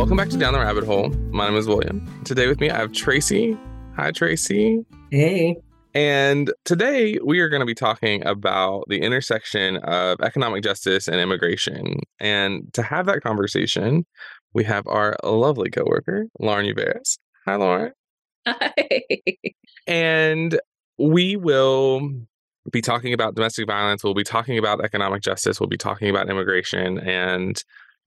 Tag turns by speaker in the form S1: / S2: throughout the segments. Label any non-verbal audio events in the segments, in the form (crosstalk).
S1: Welcome back to Down the Rabbit Hole. My name is William. Today with me, I have Tracy. Hi, Tracy.
S2: Hey.
S1: And today we are going to be talking about the intersection of economic justice and immigration. And to have that conversation, we have our lovely coworker, Lauren Lluveras. Hi, Lauren.
S3: Hi.
S1: And we will be talking about domestic violence. We'll be talking about economic justice. We'll be talking about immigration. And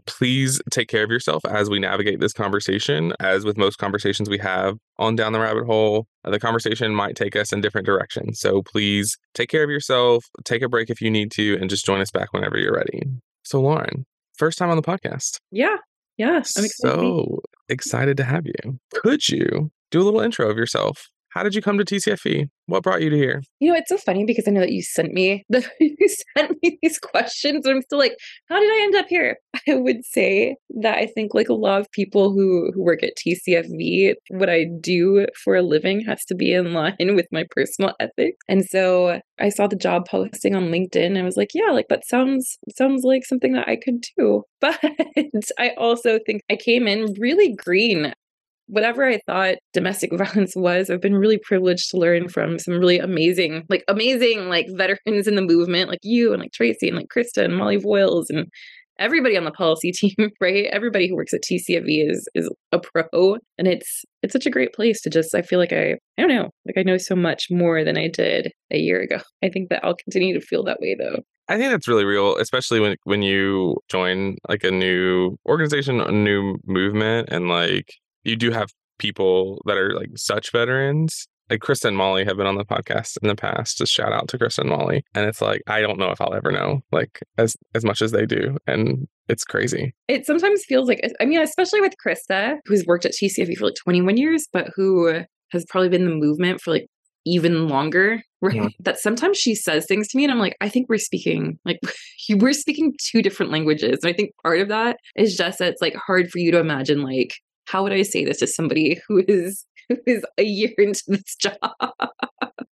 S1: please take care of yourself as we navigate this conversation. As with most conversations we have on Down the Rabbit Hole, uh, the conversation might take us in different directions. So please take care of yourself, take a break if you need to, and just join us back whenever you're ready. So, Lauren, first time on the podcast.
S3: Yeah. Yeah. I'm excited.
S1: So excited to have you. Could you do a little intro of yourself? How did you come to TCFV? What brought you to here?
S3: You know, it's so funny because I know that you sent me (laughs) the you sent me these questions, and I'm still like, how did I end up here? (laughs) I would say that I think like a lot of people who who work at TCFV, what I do for a living has to be in line with my personal (laughs) ethics. And so I saw the job posting on LinkedIn and I was like, yeah, like that sounds sounds like something that I could do. But I also think I came in really green whatever I thought domestic (laughs) violence was, I've been really privileged to learn from some really amazing, like amazing, like veterans in the movement, like you and like Tracy and like Krista and Molly Voyles and everybody on the policy (laughs) team, right? Everybody who works at TCFV is is a pro, and it's it's such a great place to just. I feel like I I don't know, like I know so much more than I did a year ago. (laughs) I think that I'll continue to feel that way though.
S1: I think that's really real, especially when when you join like a new organization, a new movement, and like you do have people that are like such veterans. Like Krista and Molly have been on the podcast in the past. Just shout out to Krista and Molly. And it's like I don't know if I'll ever know like as as much as they do. And it's crazy.
S3: It sometimes feels like I mean, especially with Krista, who's worked at TCFV for like 21 years, but who has probably been the movement for like even longer (laughs) right yeah. that sometimes she says things to me and i'm like i think we're speaking like (laughs) we're speaking two different languages and i think part of that is just that it's like hard for you to imagine like how would I say this to somebody who is (laughs) who is a year (laughs) into this job?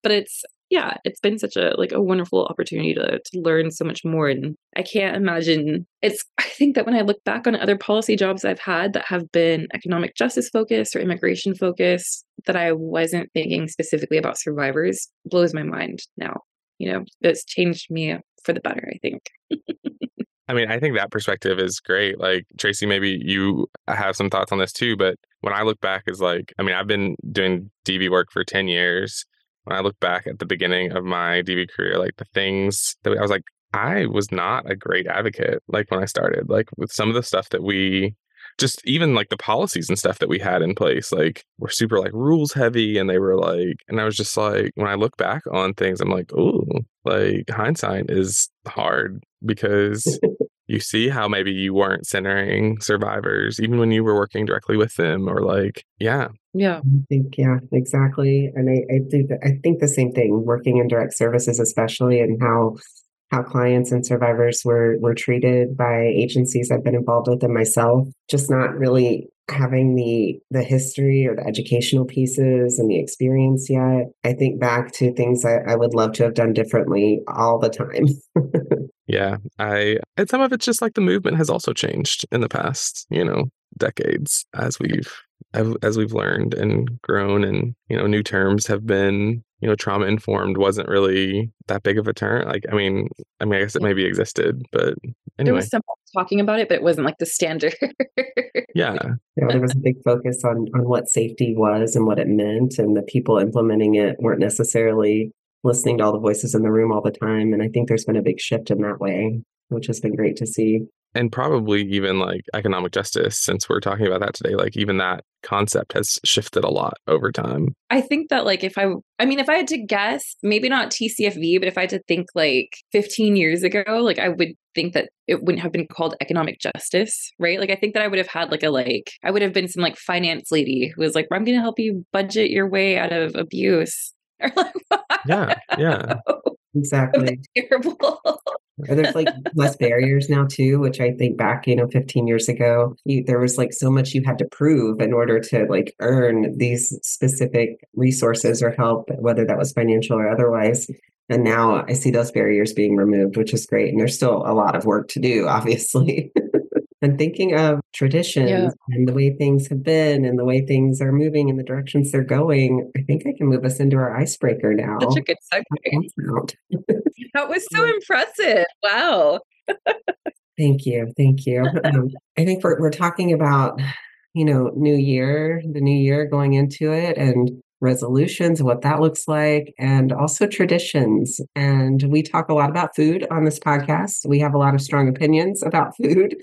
S3: but it's yeah, it's been such a like a wonderful opportunity to to learn so much more. And I can't imagine it's I think that when I look back on other policy jobs I've had that have been economic justice focused or immigration focused, that I wasn't thinking specifically about survivors blows my mind now. You know, it's changed me for the better, I think. (laughs)
S1: I mean, I think that perspective is great. Like Tracy, maybe you have some thoughts on this too, but when I look back is like, I mean, I've been doing DV work for 10 years. When I look back at the beginning of my DV career, like the things that I was like, I was not a great advocate like when I started, like with some of the stuff that we just even like the policies and stuff that we had in place, like were super like rules heavy and they were like, and I was just like, when I look back on things, I'm like, oh, like hindsight is hard because you see how maybe you weren't centering survivors even when you were working directly with them or like yeah.
S3: Yeah.
S2: I think yeah exactly and i i do the, i think the same thing working in direct services especially and how how clients and survivors were were treated by agencies I've been involved with and myself, just not really having the the history or the educational pieces and the experience yet. I think back to things I, I would love to have done differently all the time. (laughs)
S1: yeah. I and some of it's just like the movement has also changed in the past, you know, decades as we've as we've learned and grown and you know new terms have been you know trauma informed wasn't really that big of a term like i mean i mean i guess it maybe existed but anyway
S3: there was some talking about it but it wasn't like the standard.
S1: Yeah.
S2: Yeah there was a big focus on on what safety was and what it meant and the people implementing it weren't necessarily listening to all the voices in the room all the time and i think there's been a big shift in that way which has been great to see
S1: and probably even like economic justice since we're talking about that today like even that concept has shifted a lot over time.
S3: I think that like if i i mean if i had to guess maybe not tcfv but if i had to think like 15 years ago like i would think that it wouldn't have been called economic justice right? Like i think that i would have had like a like i would have been some like finance lady who was like i'm going to help you budget your way out of abuse. (laughs) (laughs)
S1: Yeah yeah.
S2: exactly.
S3: terrible (laughs)
S2: there's like less barriers now too, which I think back, you know, 15 years ago, you, there was like so much you had to prove in order to like earn these specific resources or help, whether that was financial or otherwise. And now I see those barriers being removed, which is great. And there's still a lot of work to do, (laughs) obviously. And thinking of traditions
S3: Yeah.
S2: and the way things have been and the way things are moving and the directions they're going, I think I can move us into our icebreaker now.
S3: Such a good segue. (laughs) That was so impressive. Wow.
S2: Thank you. Thank you. (laughs) Um, I think we're, we're talking about, you know, new year, the new year going into it and resolutions, what that looks like, and also traditions. And we talk a lot about food on this podcast. We have a lot of strong opinions about food.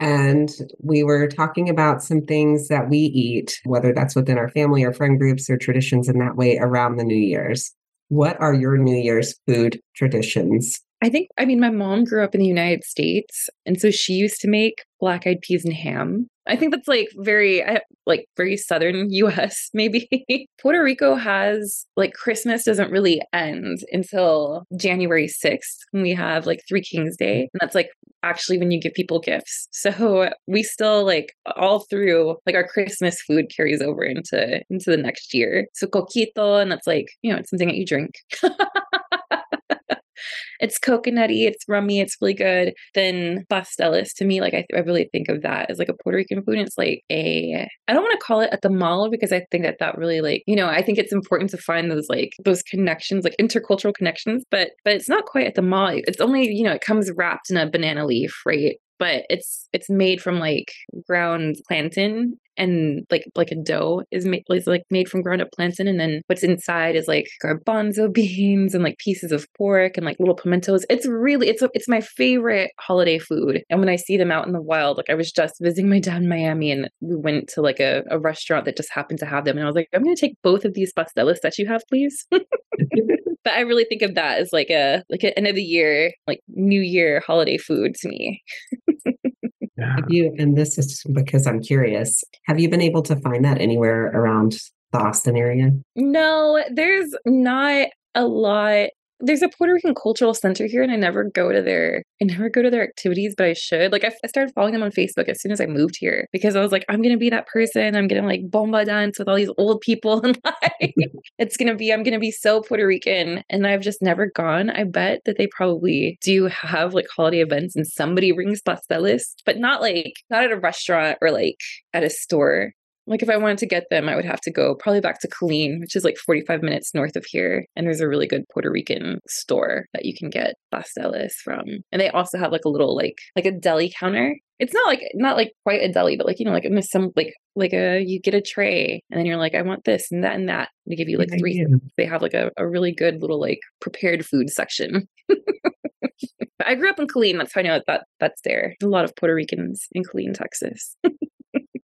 S2: And we were talking about some things that we eat, whether that's within our family or friend groups or traditions in that way around the New Year's. What are your New Year's food traditions?
S3: I think, I mean, my mom grew up in the United States. And so she used to make black eyed peas and ham. I think that's like very, like very southern (laughs) US, maybe. (laughs) Puerto Rico has like Christmas doesn't really end until January 6th when we have like Three Kings Day. And that's like actually when you give people gifts. So we still like all through like our Christmas food carries over into into the next year. So coquito, and that's like, you know, it's something that you drink. (laughs) it's coconutty, it's rummy, it's really good. Then pasteles to me, like I, I really think of that as like a Puerto Rican food. And it's like a, I don't want to call it a tamal because I think that that really like, you know, I think it's important to find those like those connections, like intercultural connections, but but it's not quite a tamal. It's only, you know, it comes wrapped in a banana leaf, right? But it's it's made from like ground plantain and like like a dough is made is like made from ground up plantain and then what's inside is like garbanzo (laughs) beans and like pieces of pork and like little pimentos. It's really it's it's my favorite holiday food. And when i see them out in the wild like i was just visiting my dad in miami and we went to like a, a restaurant that just happened to have them and i was like i'm gonna take both of these pasteles that you have please (laughs) but i really think of that as like a like an end of the year like new year holiday food to me
S1: Yeah.
S2: Have you, and this is because I'm curious, have you been able to find that anywhere around the Austin area?
S3: No, there's not a lot. There's a Puerto Rican cultural center here, and I never go to their I never go to their activities, but I should. Like I, I started following them on Facebook as soon as I moved here because I was like, I'm gonna be that person. I'm gonna like bomba dance with all these old people, and (laughs) like it's gonna be I'm gonna be so Puerto Rican. And I've just never gone. I bet that they probably do have like holiday events, and somebody brings pasteles, but not like not at a restaurant or like at a store. Like if I wanted to get them, I would have to go probably back to Killeen, which is like 45 minutes north of here. And there's a really good Puerto Rican store that you can get pasteles from. And they also have like a little like like a deli counter. It's not like not like quite a deli, but like you know, like some like like a you get a tray and then you're like, I want this and that and that. They give you like three they have like a, a really good little like prepared food section. (laughs) I grew up in Killeen. That's how I know that, that that's there. A lot of Puerto Ricans in Killeen, Texas. (laughs)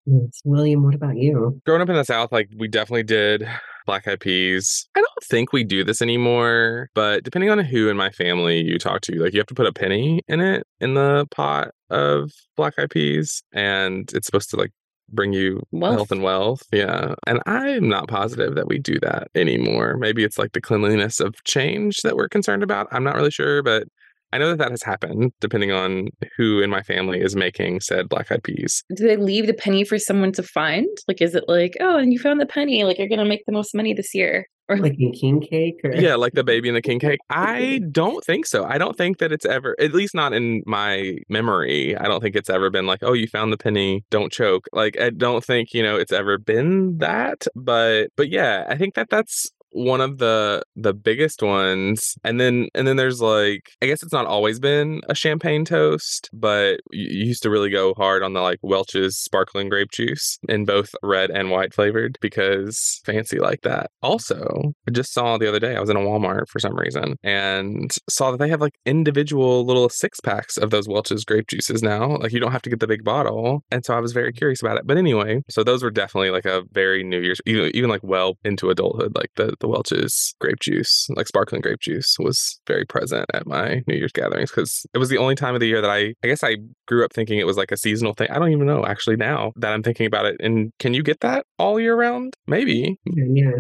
S2: Yes. William, what about you?
S1: Growing up in the South, like we definitely did black eyed peas. I don't think we do this anymore, but depending on who in my family you talk to, like you have to put a penny in it in the pot of black eyed peas, and it's supposed to like bring you
S3: Wealth.
S1: health and wealth. Yeah. And I'm not positive that we do that anymore. Maybe it's like the cleanliness of change that we're concerned about. I'm not really sure, but I know that that has happened depending on who in my family is making said black eyed peas.
S3: Do they leave the penny for someone to find? Like, is it like, oh, and you found the penny, like you're gonna make the most money this year? Or
S2: Like in king cake? Or?
S1: yeah, like the baby and the (laughs) king cake. I don't think so. I don't think that it's ever, at least not in my memory. I don't think it's ever been like, oh, you found the penny, don't choke. Like I don't think you know it's ever been that. But but yeah, I think that that's one of the the biggest ones and then and then there's like i guess it's not always been a champagne toast but you used to really go hard on the like welch's sparkling grape juice in both red and white flavored because fancy like that. Also i just saw the other day i was in a walmart for some reason and saw that they have like individual little six packs of those welch's grape juices now like you don't have to get the big bottle and so i was very curious about it. But anyway so those were definitely like a very new year's even, even like well into adulthood like the the welch's grape juice like sparkling grape juice was very present at my new year's gatherings because it was the only time of the year that i i guess i grew up thinking it was like a seasonal thing. I don't even know actually now that i'm thinking about it. And can you get that all year round maybe
S2: Yeah.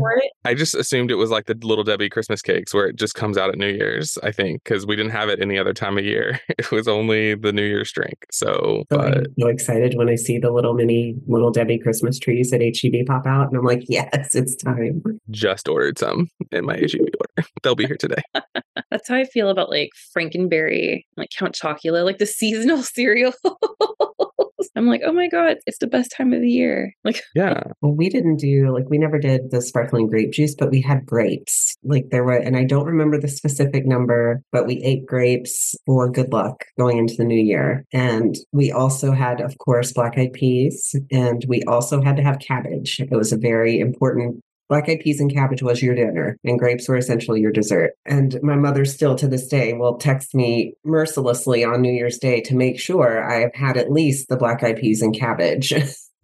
S1: I just assumed it was like the little Debbie Christmas cakes where it just comes out at New Year's, I think, because we didn't have it any other time of year. (laughs) It was only the New Year's drink. So,
S2: So
S1: but
S2: I'm so excited when I see the little mini little Debbie Christmas trees at HEB pop out, and I'm like, yes, it's time.
S1: just ordered some in my HEB order. (laughs) They'll be here today. (laughs)
S3: that's how I feel about like Frankenberry, like Count Chocula, like the seasonal cereal. I'm like, oh my God, it's the best time of the year. (laughs) Like,
S1: Yeah. (laughs)
S2: Well, we didn't do like we never did the sparkling grape juice, but we had grapes. Like there were, and I don't remember the specific number, but we ate grapes for good luck going into the new year. And we also had, of course, black eyed peas, and we also had to have cabbage. It was a very important. Black eyed peas and cabbage was your dinner, and grapes were essentially your dessert. And my mother still to this day will text me mercilessly on New Year's Day to make sure I have had at least the black eyed peas and cabbage. (laughs)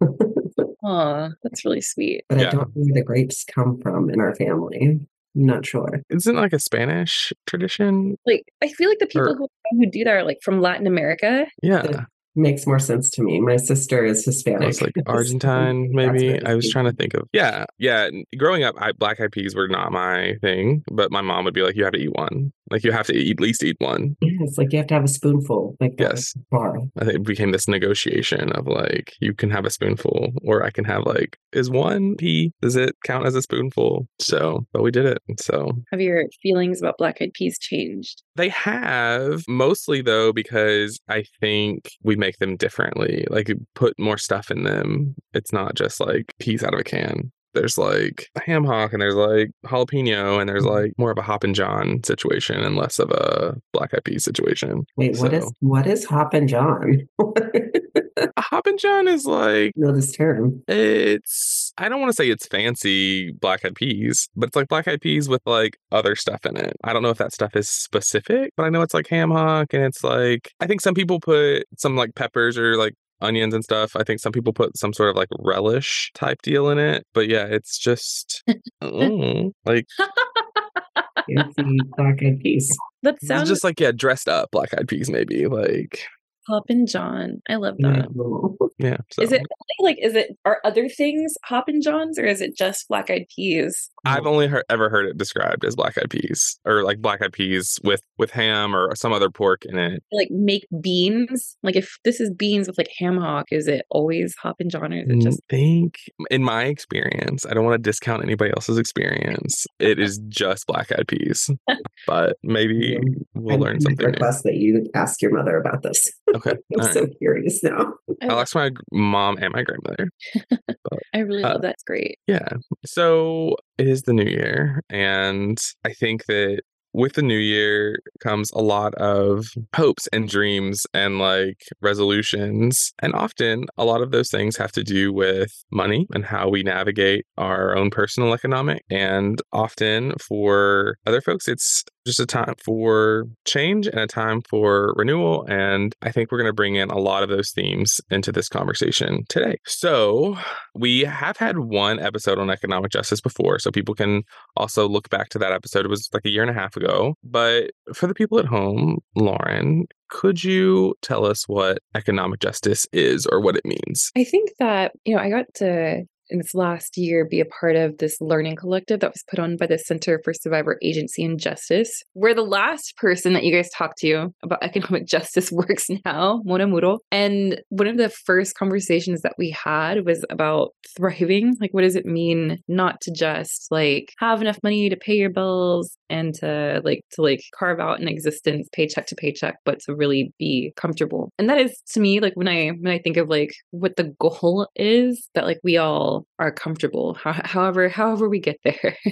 S3: oh, that's really sweet.
S2: but
S1: Yeah.
S2: I don't know where the grapes come from in our family. I'm not sure.
S1: Isn't like a Spanish tradition?
S3: Like, I feel like the people
S1: Or-
S3: who, who do that are like from Latin America.
S1: Yeah.
S2: Makes more sense to me. My sister is Hispanic.
S1: It's like (laughs) Argentine, maybe. I was trying to think of. Yeah, yeah. Growing up, I, black eyed peas were not my thing, but my mom would be like, "You have to eat one. Like you have to eat, at least eat one."
S2: Yeah, it's like you have to have a spoonful. Like
S1: Yes.
S2: bar.
S1: I think it became this negotiation of like, you can have a spoonful, or I can have like, is one pea? Does it count as a spoonful? So, but we did it. So
S3: Have your feelings about black eyed peas changed?
S1: They have mostly though because I think we make them differently. Like put more stuff in them. It's not just like peas out of a can. There's like a ham hock and there's like jalapeno and there's mm-hmm. like more of a Hoppin' John situation and less of a black eyed pea situation.
S2: Wait, what is
S1: So-
S2: what is Hoppin' John? (laughs)
S1: A Hoppin' John is like
S2: know this term.
S1: it's I don't want to say it's fancy black eyed peas, but it's like black eyed peas with like other stuff in it. I don't know if that stuff is specific, but I know it's like ham hock and it's like I think some people put some like peppers or like onions and stuff. I think some people put some sort of like relish type deal in it. But yeah, it's just mm, like (laughs)
S2: Fancy black eyed peas.
S3: That
S1: it's
S3: sounds
S1: just like yeah, dressed up black eyed peas maybe. Like
S3: Pop and John. I love that.
S2: No. (laughs)
S1: yeah. So.
S3: Is it like is it are other things Hoppin' Johns or is it just black eyed peas?
S1: I've only heard, ever heard it described as black eyed peas or like black eyed peas with with ham or some other pork in it.
S3: Like make beans? Like if this is beans with like ham hock, is it always Hoppin' John or is it mm, just
S1: I think in my experience, I don't want to discount anybody else's experience. It is just black eyed peas, (laughs) but maybe we'll
S2: I
S1: learn
S2: might
S1: something new.
S2: request that you ask your mother about this. (laughs)
S1: Okay, (laughs)
S2: I'm
S1: all right.
S2: so curious now.
S3: I,
S1: I'll ask my mom and my grandmother. (laughs)
S3: I really
S1: uh,
S3: love that. It's great.
S1: Yeah. So it is the new year. And I think that with the new year comes a lot of hopes and dreams and like resolutions. And often a lot of those things have to do with money and how we navigate our own personal economic. And often for other folks, it's just a time for change and a time for renewal. And I think we're going to bring in a lot of those themes into this conversation today. So, we have had one episode on economic justice before, so people can also look back to that episode. It was like a year and a half ago. But for the people at home, Lauren, could you tell us what economic justice is or what it means?
S3: I think that, you know, I got to in this last year be a part of this learning collective that was put on by the Center for Survivor Agency and Justice, where the last person that you guys talked to about economic (laughs) justice works now, Mona Muro. And one of the first conversations that we had was about thriving. Like, what does it mean not to just like have enough money to pay your bills and to like to like carve out an existence paycheck to paycheck, but to really be comfortable. And that is to me like when I when I think of like what the goal is that like we all are comfortable how, however however we get there. (laughs)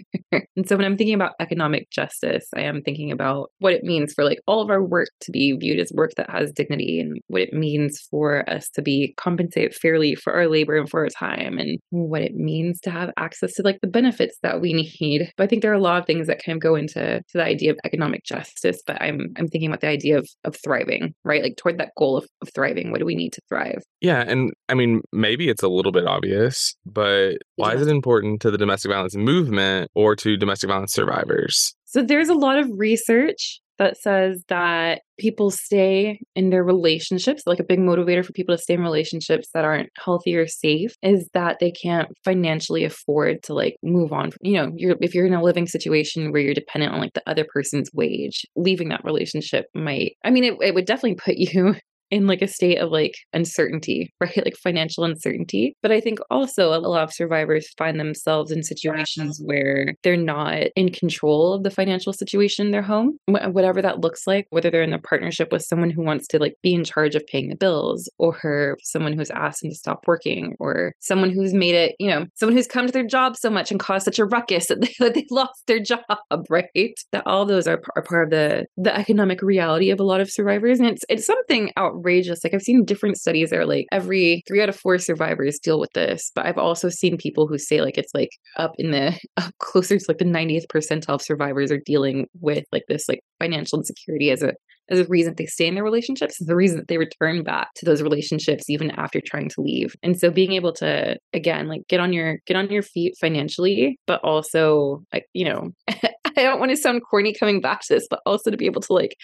S3: And so when i'm thinking about economic justice i am thinking about what it means for like all of our work to be viewed as work that has dignity and what it means for us to be compensated fairly for our labor and for our time and what it means to have access to like the benefits that we need. But i think there are a lot of things that kind of go into to the idea of economic justice but i'm i'm thinking about the idea of of thriving right? Like toward that goal of, of thriving what do we need to thrive?
S1: Yeah, and I mean, maybe it's a little bit obvious, but why is it important to the domestic violence movement or to domestic violence survivors?
S3: So there's a lot of research that says that people stay in their relationships like a big motivator for people to stay in relationships that aren't healthy or safe is that they can't financially afford to like move on you know you're if you're in a living situation where you're dependent on like the other person's wage leaving that relationship might i mean it, it would definitely put (laughs) you in like a state of like uncertainty, right? (laughs) Like financial uncertainty. But I think also a lot of survivors find themselves in situations where they're not in control of the financial situation in their home, whatever that looks like, whether they're in a partnership with someone who wants to like be in charge of paying the bills or someone who's asked them to stop working or someone who's made it, you know, someone who's come to their job so much and caused such a ruckus that they, (laughs) that they lost their job, (laughs) right? That all those are, are part of the the economic reality of a lot of survivors. And it's it's something outrageous. Like I've seen different studies that are like every three out of four survivors deal with this. But I've also seen people who say like it's like up in the (laughs) up closer to like the 90th percentile of survivors are dealing with like this like financial insecurity as a as a reason they stay in their relationships the reason that they return back to those relationships even after trying to leave and so being able to again like get on your get on your feet financially but also like you know (laughs) i don't want to sound corny coming back to this but also to be able to like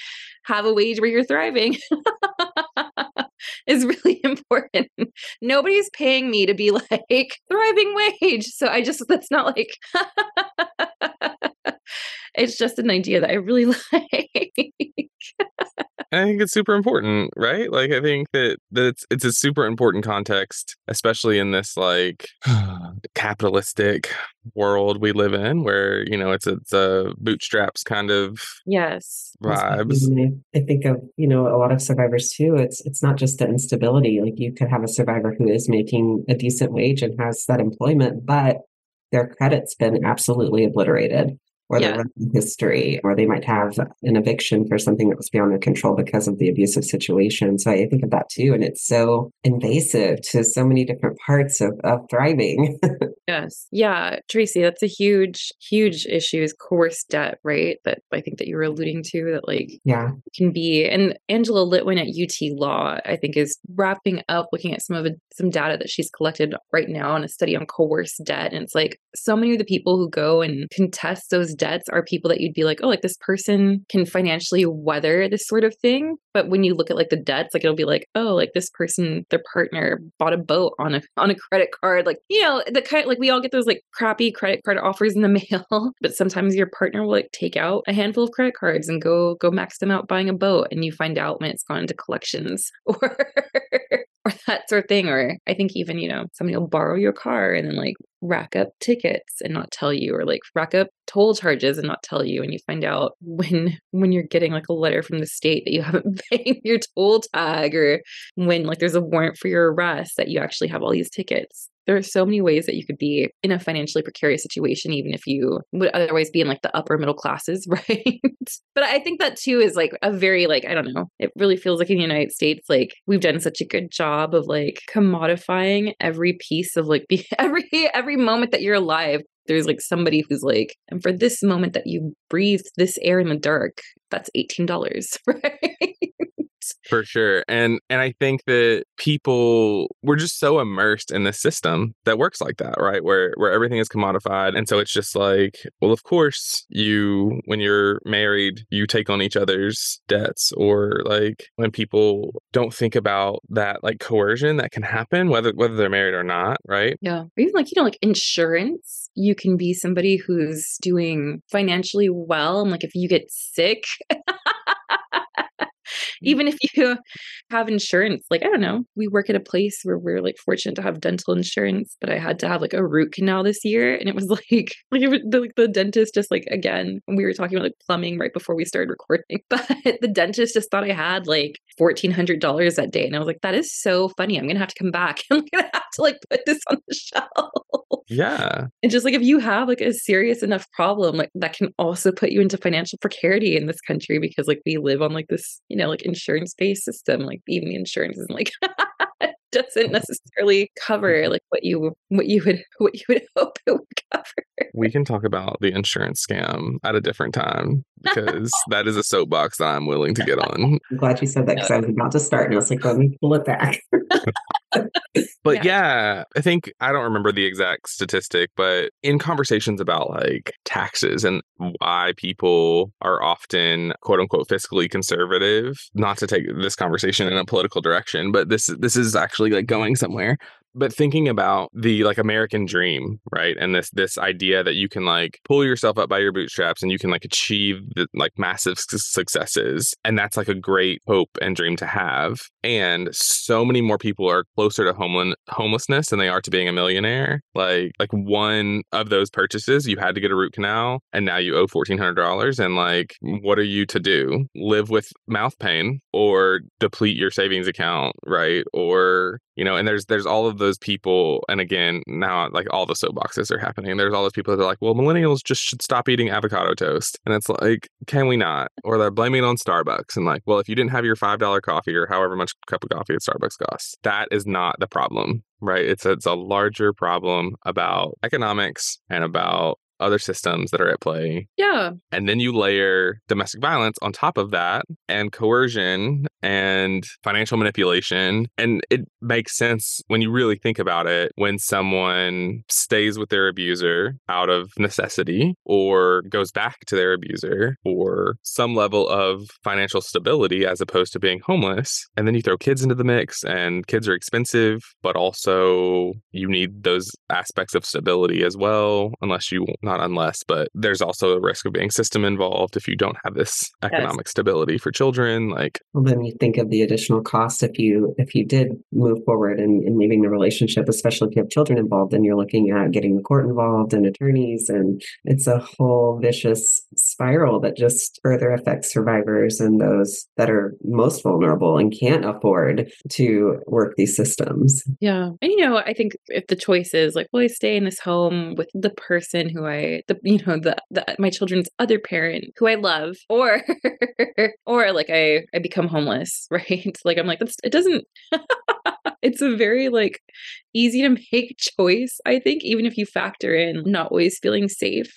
S3: have a wage where you're thriving (laughs) is (laughs) really important. Nobody's paying me to be like thriving wage. So I just, that's not like, (laughs) it's just an idea that I really (laughs) like.
S1: I think it's super important, right? Like I think that that it's it's a super important context, especially in this like (sighs) capitalistic world we live in, where you know it's it's a bootstraps kind of
S3: yes
S1: vibes.
S2: I think of you know a lot of survivors too. It's it's not just the instability. Like you could have a survivor who is making a decent wage and has that employment, but their credit's been absolutely obliterated or yeah. their history, or they might have an eviction for something that was beyond their control because of the abusive situation. So I think of that too. And it's so invasive to so many different parts of, of thriving. (laughs)
S3: yes. Yeah. Tracy, that's a huge, huge issue is coerced debt, right? That I think that you were alluding to that like
S2: yeah
S3: can be and Angela Littwin at UT Law, I think, is wrapping up looking at some of the, some data that she's collected right now in a study on coerced debt. And it's like so many of the people who go and contest those debts are people that you'd be like, oh, like this person can financially weather this sort of thing. But when you look at like the debts, like it'll be like, oh, like this person, their partner bought a boat on a on a credit card. Like, you know, the kind like we all get those like crappy credit card offers in the (laughs) mail. but sometimes your partner will like take out a handful of credit cards and go go max them out buying a boat. And you find out when it's gone into collections (laughs) or (laughs) or that sort of thing. Or I think even, you know, somebody will borrow your car and then like rack up tickets and not tell you or like rack up toll charges and not tell you and you find out (laughs) when when you're getting like a letter from the state that you haven't (laughs) paid your toll tag or when like there's a warrant for your arrest that you actually have all these tickets there are so many ways that you could be in a financially precarious situation, even if you would otherwise be in like the upper middle classes, (laughs) right? but I think that too is like a very, like, I don't know, it really feels like in the United States, like we've done such a good job of like commodifying every piece of like (laughs) be, every, every moment that you're alive there's like somebody who's like, and for this moment that you breathe this air in the dark, that's $18, (laughs) right?
S1: For sure and and i think that people we're just so immersed in the system that works like that right where where everything is commodified and so it's just like well of course you when you're married you take on each other's debts or like when people don't think about that like coercion that can happen whether whether they're married or not right?
S3: Yeah even like you know like insurance you can be somebody who's doing financially well and like if you get sick (laughs) Mm. even if you have insurance, like, I don't know, we work at a place where we're like fortunate to have dental insurance, but I had to have like a root canal this year. And it was (laughs) like, like, was, the, like the dentist just like, again, we were talking about like plumbing right before we started (laughs) recording, but the dentist just thought I had like $1,400 that day. And I was like, that is so funny. I'm going to have to come back. (laughs) I'm to have to like put this on the shelf.
S1: Yeah.
S3: And just like if you have like a serious enough problem, like that can also put you into financial precarity in this country because like we live on like this, you know, like insurance based system. Like even the insurance isn't like (laughs) doesn't mm. necessarily mm. cover like what you what you would (laughs) what you would (laughs) hope it would cover.
S1: We can talk about the insurance scam at a different time because that is a soapbox that I'm willing to get on.
S2: I'm glad you said that because I was about to start and I was like, let me pull it back.
S1: But yeah. yeah. I think I don't remember the exact statistic, but in conversations about like taxes and why people are often quote unquote fiscally conservative, not to take this conversation in a political direction, but this this is actually like going somewhere. But thinking about the like American dream, right? And this this idea that you can like pull yourself up by your bootstraps and you can like achieve the, like massive successes, and that's like a great hope and dream to have. And so many more people are closer to homeless homelessness than they are to being a millionaire. Like like one of those purchases, you had to get a root canal, and now you owe fourteen hundred dollars. And like, what are you to do? Live with mouth pain or deplete your savings account, right? Or you know and there's there's all of those people and again now like all the soapboxes are happening. There's all those people that are like well millennials just should stop eating avocado toast. And it's like can we not? Or they're blaming it on starbucks and like well if you didn't have your five dollar coffee or however much cup of coffee at starbucks costs that is not the problem right? It's it's a larger problem about economics and about other systems that are at play.
S3: Yeah.
S1: And then you layer domestic violence on top of that and coercion and financial manipulation. And it makes sense when you really think about it when someone stays with their abuser out of necessity or goes back to their abuser or some level of financial stability as opposed to being homeless. And then you throw kids into the mix, and kids are expensive, but also you need those aspects of stability as well, unless you not unless, but there's also a risk of being system involved if you don't have this economic yes. stability for children. Like,
S2: well, then you think of the additional cost if you if you did move forward in, in leaving the relationship, especially if you have children involved, and you're looking at getting the court involved and attorneys, and it's a whole vicious spiral that just further affects survivors and those that are most vulnerable and can't afford to work these systems.
S3: Yeah, and you know, I think if the choice is like, will I stay in this home with the person who I the you know the, the my children's other parent who I love or (laughs) or like I I become homeless (laughs) right? Like I'm like that's it doesn't (laughs) it's a very like easy to make choice I think even if you factor in not always feeling safe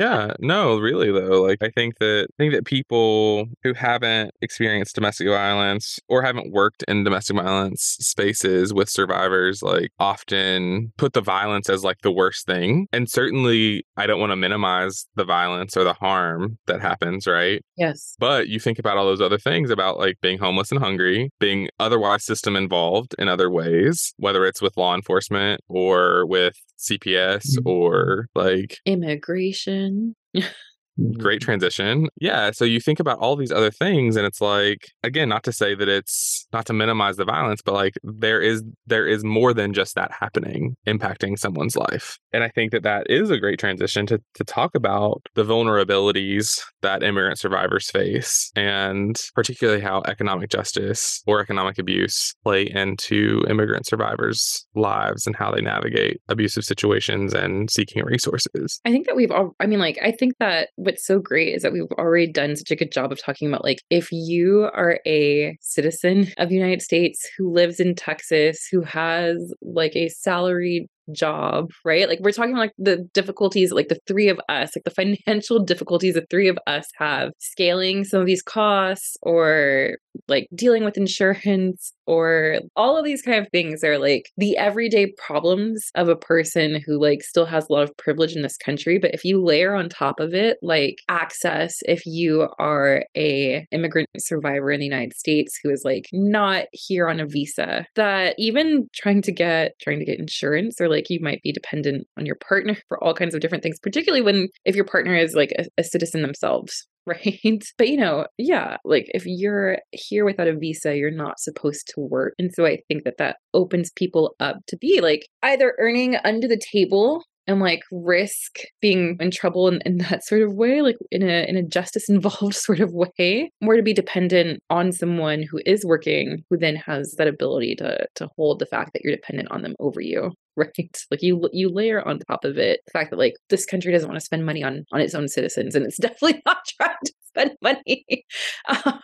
S1: yeah, no, really though. Like I think that I think that people who haven't experienced domestic violence or haven't worked in domestic violence spaces with survivors like often put the violence as like the worst thing. And certainly I don't want to minimize the violence or the harm that happens, right?
S3: Yes.
S1: But you think about all those other things about like being homeless and hungry, being otherwise system involved in other ways, whether it's with law enforcement or with CPS mm-hmm. or like
S3: immigration meditation (laughs) Mm-hmm.
S1: great transition. Yeah. So you think about all these other things, and it's like, again, not to say that it's not to minimize the violence, but like there is there is more than just that happening impacting someone's life. And I think that that is a great transition to to talk about the vulnerabilities that immigrant survivors face, and particularly how economic justice or economic abuse play into immigrant survivors' lives and how they navigate abusive situations and seeking resources.
S3: I think that we've all. I mean, like I think that what's so great is that we've already done such a good job of talking about like if you are a citizen of the United States who lives in Texas who has like a salaried job, right? Like we're talking like the difficulties, like the three of us, like the financial (laughs) difficulties the three of us have scaling some of these costs or like dealing with insurance or all of these kind of things are like the everyday problems of a person who like still has a lot of privilege in this country but if you layer on top of it like access if you are a immigrant survivor in the United States who is like not here on a visa that even trying to get trying to get insurance or like you might be dependent on your partner (laughs) for all kinds of different things particularly when if your partner is like a, a citizen themselves (laughs) right? But you know, yeah, like if you're here without a visa, you're not supposed to work. And so I think that that opens people up to be like either earning under the table and like risk being in trouble in, in, that sort of way like in a in a justice involved (laughs) sort of way more to be dependent on someone who is working who then has that ability to to hold the fact that you're dependent on them over you (laughs) right? Like you you layer on top of it the fact that like this country doesn't want to spend money on on its own citizens and it's (laughs) definitely not trying to spend money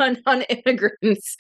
S3: on on immigrants.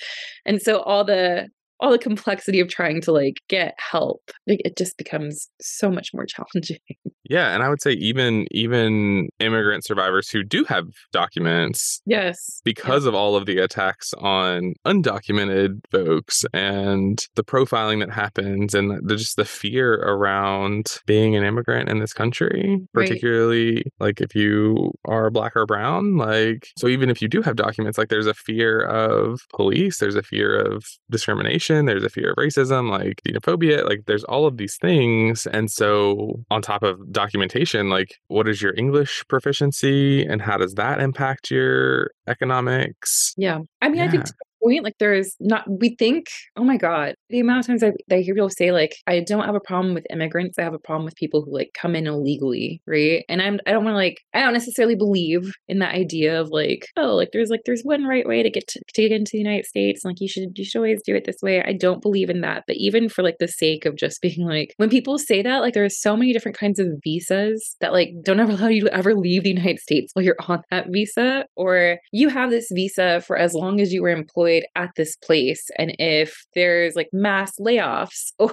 S3: And so all the all the complexity of trying to like get help it just becomes so much more (laughs) challenging
S1: yeah and i would say even even immigrant survivors who do have documents
S3: yes
S1: because
S3: yeah.
S1: of all of the attacks on undocumented folks and the profiling that happens and the, just the fear around being an immigrant in this country particularly right. like if you are black or brown like so even if you do have documents like there's a fear of police there's a fear of discrimination discrimination, there's a fear of racism, like xenophobia, like there's all of these things. And so, on top of documentation, like what is your English proficiency and how does that impact your economics?
S3: Yeah. I mean, I think
S1: Yeah.
S3: to the point, like there's not, we think, oh my God, the amount of times I, I hear people say, like, I don't have a problem with immigrants. I have a problem with people who like come in illegally. Right. And I'm, I don't want to like, I don't necessarily believe in that idea of like, oh, like there's like, there's one right way to get to, to get into the United States. And like, you should, you should always do it this way. I don't believe in that. But even for like the sake of just (laughs) being like, when people say that, like there are so many different kinds of visas that like don't ever (laughs) allow you to ever leave the United States while you're on that visa, or you have this visa for as long as you were employed at this place. And if there's like mass layoffs, (laughs) or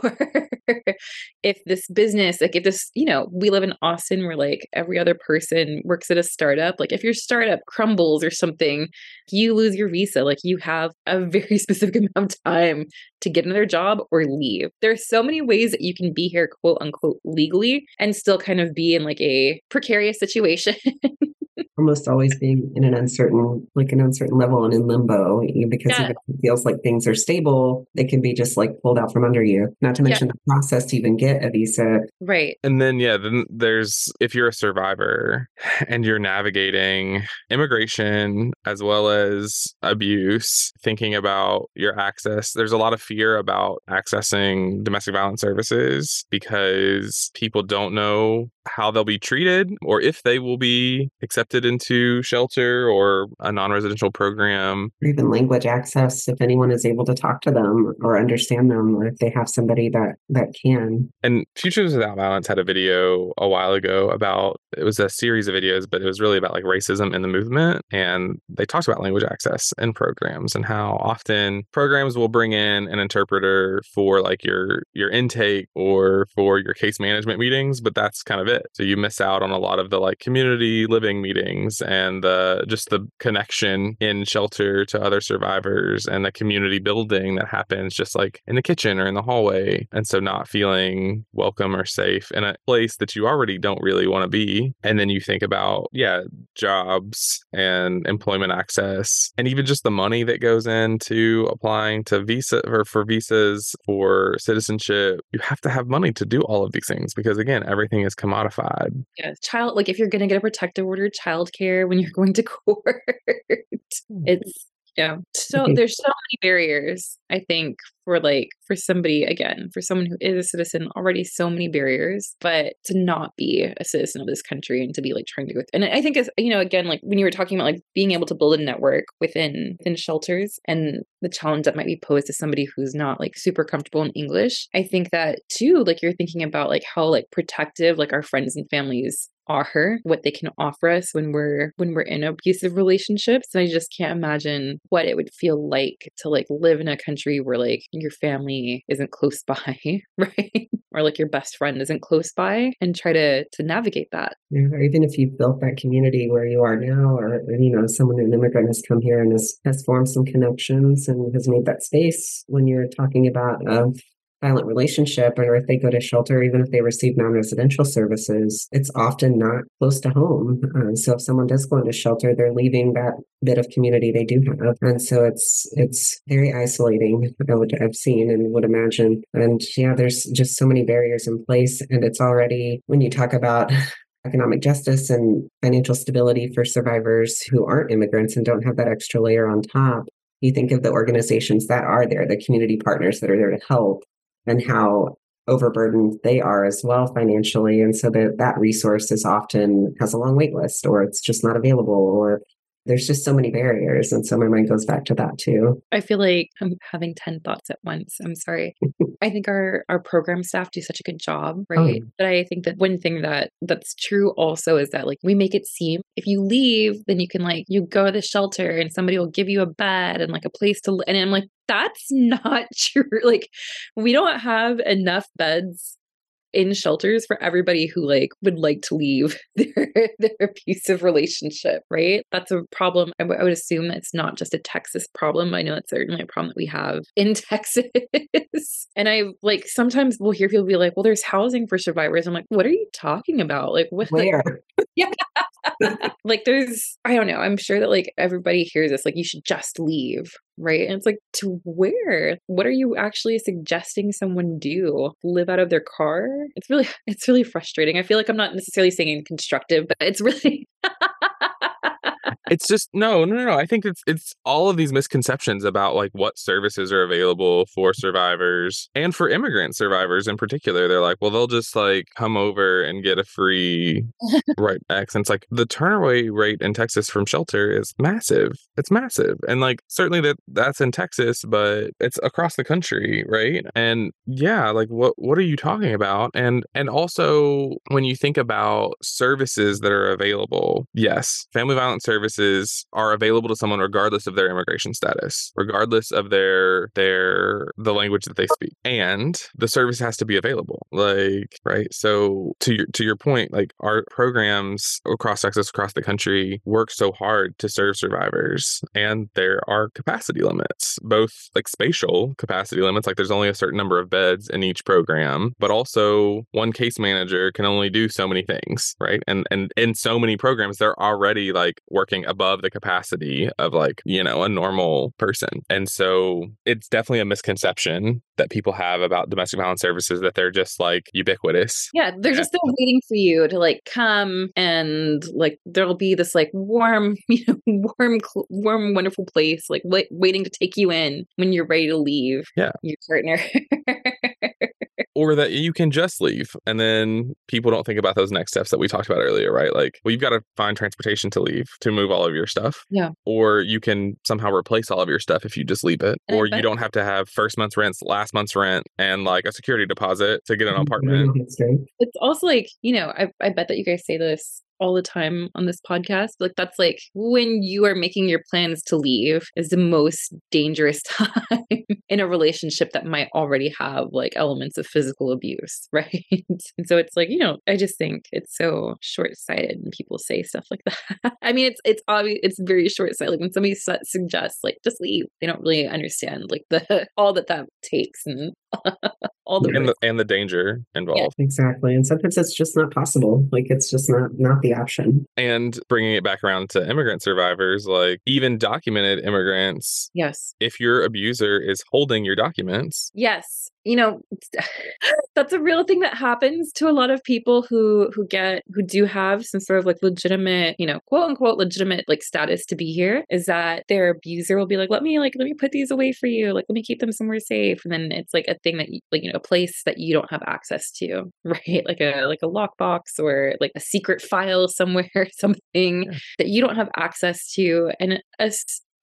S3: if this business, like if this, you know, we live in Austin where like every other person works at a startup, like if your startup crumbles or something, you lose your visa. Like you have a very (laughs) specific amount of time to get another job or leave. There's so many ways that you can be here, quote unquote, legally and still kind of be in like a precarious situation. (laughs)
S2: almost always being in an uncertain, like an uncertain level and in limbo you- because
S3: Yeah.
S2: even if it feels like things are stable, they can be just like pulled out from under you. Not to
S3: Yeah.
S2: mention the process to even get a visa.
S3: right.
S1: And then, yeah, then there's if you're a survivor and you're navigating immigration as well as abuse, thinking about your access, there's a lot of fear about accessing domestic violence services because people don't know how they'll be treated or if they will be accepted into shelter or a non residential program.
S2: or even language access if anyone is able to talk to them or understand them or if they have somebody that that can
S1: And Futures Without Violence had a video a while ago about it was a series of videos, but it was really about like racism in the movement. And they talked about language access in programs and how often programs will bring in an interpreter for like your your intake or for your case management meetings, but that's kind of it. So you miss out on a lot of the like community living meetings and the just the connection in shelter to other survivors and the community building that happens just like in the kitchen or in the hallway. And so not feeling welcome or safe in a place that you already don't really want to be. And then you think about, yeah, jobs and employment access and even just the money that goes into applying to visa or for visas for citizenship. You have to have money to do all of these things because again, everything is commodified.
S3: Yeah. Child, like if you're going to get a protective order, childcare when you're going to (laughs) court, hmm. it's, yeah. So there's so many barriers, I think, for like, for somebody, again, for someone who is a citizen, already so many barriers, but to not be a citizen of this country and to be like trying to go, and I think it's, you know, again, like when you were talking about like being able to build a network within, within shelters and the challenge that might be posed to somebody who's not like super comfortable in English, I think that too, like you're thinking about like how like protective like our friends and families are what they can offer us when we're when we're in abusive relationships and i just can't imagine what it would feel like to like live in a country where like your family isn't close (laughs) by right? Or like your best friend isn't close by and try to to navigate that.
S2: Yeah, or even if you've built that community where you are now, or you know, someone an immigrant has come here and has, has formed some connections and has made that space when you're talking about a violent relationship, or if they go to shelter, even if they receive non-residential services, it's often not close to home. Uh, so if someone does go into shelter, they're leaving that bit of community they do have, and so it's it's very isolating. I would I've seen and would imagine, and yeah, there's just so many barriers in place, and it's already when you talk about (sighs) economic justice and financial stability for survivors who aren't immigrants and don't have that extra layer on top. You think of the organizations that are there, the community partners that are there to help, and how overburdened they are as well financially. And so that that resource is often has a long wait list or it's just not available or there's just so many barriers. And so my mind goes back to that too.
S3: I feel like I'm having 10 thoughts at once. I'm sorry. (laughs) I think our our program staff do such a good job, oh, right?
S2: Oh.
S3: But I think that one thing that that's true also is that like we make it seem if you leave, then you can like you go to the shelter and somebody will give you a bed and like a place to and I'm like that's not (laughs) true. Like we don't have enough beds in shelters for everybody who like would like to leave (laughs) their their abusive relationship right? That's a problem. I, w- I would assume it's not just a texas problem. I know it's certainly a problem that we have in (laughs) texas. And i like sometimes we'll hear people be like well there's housing for survivors. I'm like what are you talking about? Like what like,
S2: Where? (laughs) (laughs)
S3: like there's I don't know, I'm sure that like everybody hears this, like you should just leave, right? And it's like to where? What are you actually suggesting someone do? Live out of their car? It's really (laughs) it's really frustrating. I feel like I'm not necessarily saying constructive, but it's really (laughs)
S1: it's just no, no, no, no. I think it's it's all of these misconceptions about like what services are available for survivors and for immigrant survivors in particular. They're like, well, they'll just like come over and get a free (laughs) right X. And it's like the turnaway rate in Texas from shelter is massive. It's massive. And like certainly that that's in Texas, but it's across the country, right? And yeah, like what what are you talking about? And and also when you think about services that are available, yes, family violence services services are available to someone regardless of their immigration status, regardless of their their the language that they speak. And the service has to be available. Like, right? So to your to your point, like our programs across Texas, across the country work so hard to serve survivors. And there are capacity limits, both like spatial capacity limits, like there's only a certain number of beds in each program, but also one case manager can only do so many things, right? And and in so many programs, they're already like working above the capacity of like, you know, a normal person. And so it's definitely a misconception that people have about domestic violence services that they're just like ubiquitous.
S3: Yeah, they're just there waiting for you to like come and like there'll be this like warm, (laughs) you know, warm, warm, wonderful place like wait, waiting to take you in when you're ready to leave.
S1: Yeah,
S3: your partner. (laughs)
S1: or that you can just leave and then people don't think about those next steps that we talked about earlier right? Like well you've got to find transportation to leave to move all of your stuff
S3: yeah.
S1: or you can somehow replace all of your stuff if you just leave it and or you don't have to have first month's rent last month's rent and like a security deposit to get an mm-hmm. apartment.
S3: It's also like you know I, I bet that you guys say this all the time on this podcast. Like that's like when you are making your plans to leave is the most dangerous (laughs) time in a relationship that might already have like elements of physical abuse, (laughs) right? and so it's like, you know, I just think it's so short-sighted when people say stuff like that. (laughs) I mean, it's it's obvious it's very short-sighted. Like when somebody suggests like just leave, they don't really understand like the all that that takes and (laughs) all the
S1: and, the and the danger involved.
S2: Yeah. Exactly. And sometimes it's just not possible. Like it's just not not the option.
S1: And bringing it back around to immigrant survivors, like even documented immigrants.
S3: Yes.
S1: If your abuser is holding your documents.
S3: Yes you know (laughs) that's a real thing that happens to a lot of people who who get who do have some sort of like legitimate you know quote unquote legitimate like status to be here is that their abuser will be like let me like let me put these away for you. Like let me keep them somewhere safe. And then it's like a thing that you like you know a place that you don't have access to (laughs) right? Like a like a lockbox or like a secret file somewhere (laughs) something yeah. that you don't have access to. And a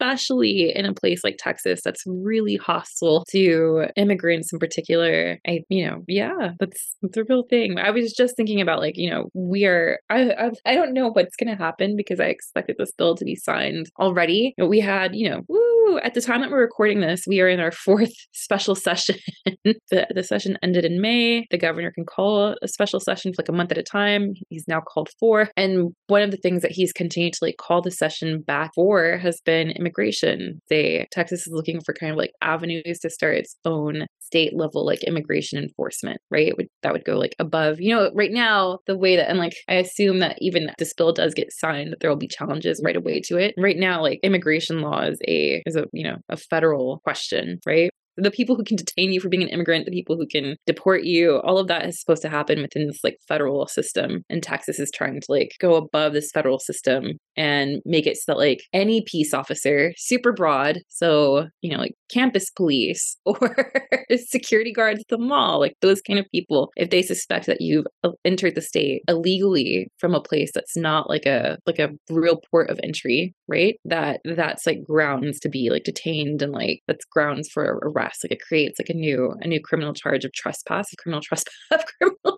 S3: especially in a place like Texas that's really hostile to immigrants in particular. I, you know, yeah, that's that's a real thing. I was just thinking about like, you know, we are. I I, I don't know what's going to happen because I expected this bill to be signed already. We had, you know, woo, at the time that we're recording this, we are in our (laughs) fourth special session. (laughs) the the session ended in May. The governor can call a special session for like a month at a time. He's now called four, and one of the things that he's continued to like call the session back for has been immigration. They Texas is looking for kind of like avenues to start its own state level like immigration enforcement, right? Would, that would go like above, you know, right now the way that and like I assume that even this bill does get signed, that there will be challenges right away to it. Right now, like immigration law is a is a you know a federal question, right? The people who can detain you for being an immigrant, the people who can deport you, all of that is supposed to happen within this like federal system. And Texas is trying to like go above this federal system and make it so that like any peace officer, super broad, so you know, like campus police (laughs) or security guards at the mall, like those kind of people, if they suspect that you've uh, entered the state illegally from a place that's not like a like a real port of entry, right? That that's like grounds to be like detained and like that's grounds for arrest like it creates like a new a new criminal charge of trespass, of criminal trespass, of (laughs) criminal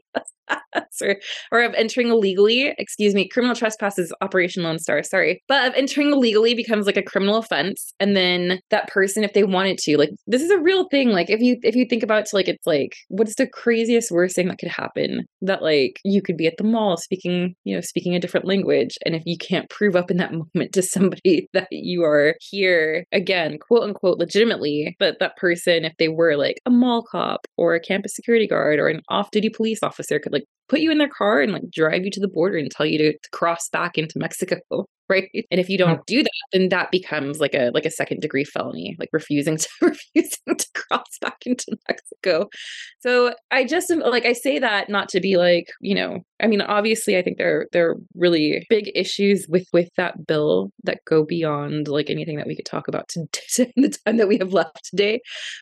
S3: (laughs) or, or of entering illegally. Excuse me, criminal trespass is Operation Lone Star. Sorry, but of entering illegally becomes like a criminal offense, and then that person, if they wanted to, like this is a real thing. Like if you if you think about it, like it's like what's the craziest worst thing that could happen? That like you could be at the mall speaking, you know, speaking a different language, and if you can't prove up in that (laughs) moment to somebody (laughs) that you are here again, quote unquote, legitimately, but that person person, if they were like a mall cop or a campus security guard or an off duty police officer, could like put you in their car and like drive you to the border and tell you to, to cross back into Mexico right? And if you don't do that then that becomes like a like a second degree felony like refusing to (laughs) refusing to cross back into mexico. So i just like i say that not to be like you know i mean obviously i think there there are really big issues with with that bill that go beyond like anything that we could talk about today (laughs) in the time that we have left today.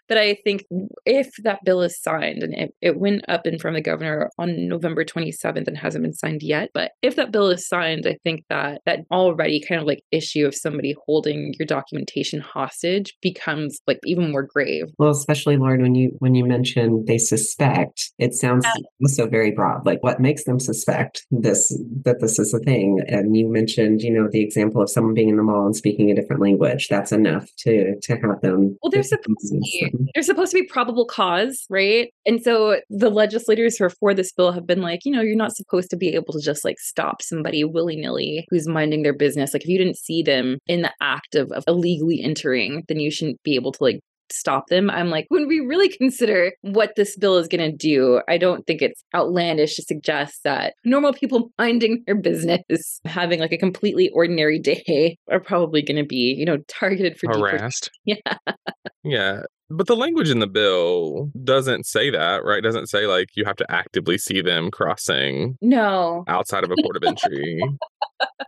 S3: But i think if that bill is signed and it, it went up in front of the governor on november 27th and hasn't been signed yet but if that bill is signed i think that that all already kind of like issue of somebody holding your documentation hostage becomes like even more grave.
S2: Well, especially Lauren, when you when you mention they suspect, it sounds yeah. also very broad. Like what makes them suspect this that this is a thing? And you mentioned, you know, the example of someone being in the mall and speaking a different language. That's enough to to have them.
S3: Well, there's supposed to be there's supposed to be probable cause, right? And so the legislators who are for this bill have been like, you know, you're not supposed to be able to just like stop somebody willy nilly who's minding their business business like if you didn't see them in the act of, of illegally entering then you shouldn't be able to like stop them. I'm like, when we really consider what this bill is going to do, I don't think it's outlandish to suggest that normal people minding their business, having like a completely ordinary day, are probably going to be, you know, targeted for
S1: harassed. (laughs)
S3: Yeah.
S1: Yeah. But the language in the bill doesn't say that, right? Doesn't say like you have to actively see them crossing.
S3: No.
S1: Outside of a port of entry. (laughs) (laughs)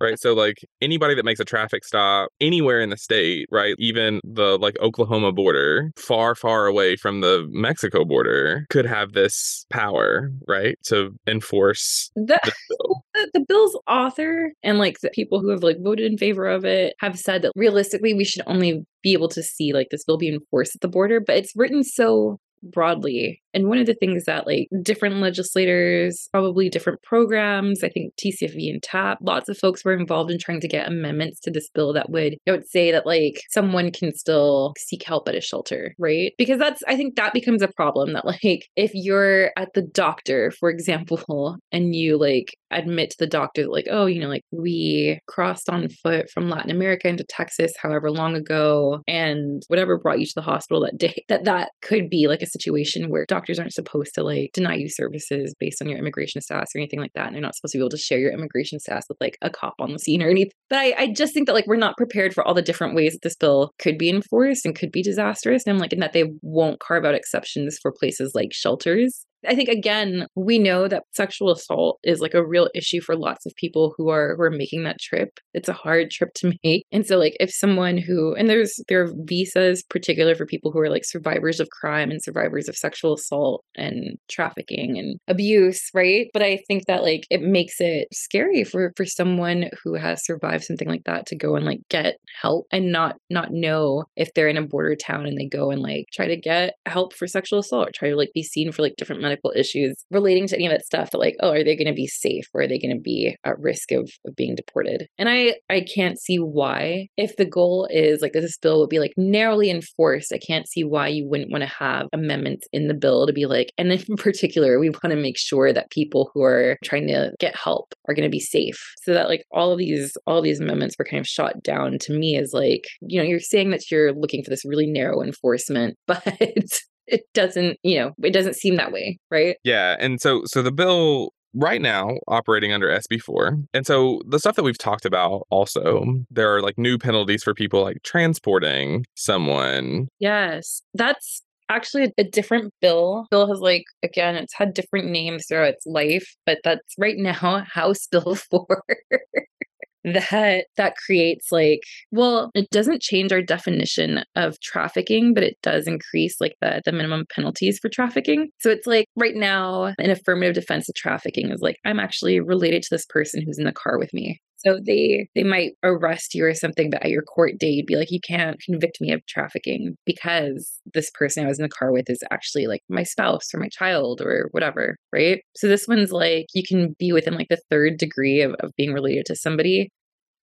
S1: right. So like anybody that makes a traffic stop anywhere in the state, right? Even the like Oklahoma border, far, far away from the Mexico border, could have this power, right? To enforce
S3: the, bill. (laughs) The, the bill's author and like the people who have like voted in favor of it have said that realistically we should only be able to see like this bill be enforced at the border, but it's written so broadly. And one of the things that like different legislators, probably different programs, I think TCFV and TAP, lots of folks were involved in trying to get amendments to this bill that would, I would say that like someone can still seek help at a shelter, right? Because that's, I think that becomes a problem that (laughs) like if you're at the doctor, for example, (laughs) and you like admit to the doctor that like, oh, you know, like we crossed on foot from Latin America into Texas however long ago and whatever brought you to the hospital that day, that that could be like a situation where doctors aren't supposed to like deny you services based on your immigration status or anything like that. And they're not supposed to be able to share your immigration status with like a cop on the scene or anything. But I, I just think that like we're not prepared for all the different ways that this bill could be enforced and could be disastrous. And I'm like, in that they won't carve out exceptions for places like shelters I think again, we know that sexual assault is like a real issue for lots of people who are who are making that trip. It's a hard trip to (laughs) make. And so like if someone who and there's there are visas particular for people who are like survivors of crime and survivors of sexual assault and trafficking and abuse, right? But I think that like it makes it scary for for someone who has survived something like that to go and like get help and not not know if they're in a border town and they go and like try to get help for sexual assault or try to like be seen for like different medical issues relating to any of that stuff like oh are they going to be safe or are they going to be at risk of, of being deported? And i i can't see why. If the goal is like this bill would be like narrowly enforced i can't see why you wouldn't want to have amendments in the bill to be like and in (laughs) particular we want to make sure that people who are trying to get help are going to be safe. So that like all of these all of these amendments were kind of shot down to me as like you know you're saying that you're looking for this really narrow enforcement (laughs) but it doesn't, you know, it doesn't seem that way, right?
S1: Yeah. And so so the bill right now operating under SB4. And so the stuff that we've talked about also, there are like new penalties for people like transporting someone.
S3: Yes. That's actually a different bill. Bill has like again, it's had different names throughout its life, but that's right now (laughs) House Bill 4 (laughs) that that creates like well it doesn't change our definition of trafficking but it does increase like the the minimum penalties for trafficking. So it's like right now an affirmative defense of trafficking is like i'm actually related to this person who's in the car with me so they they might arrest you or something, but at your court date, you'd be like, you can't convict me of trafficking because this person I was in the car with is actually like my spouse or my child or whatever, right? So this one's like you can be within like the third degree of, of being related to somebody,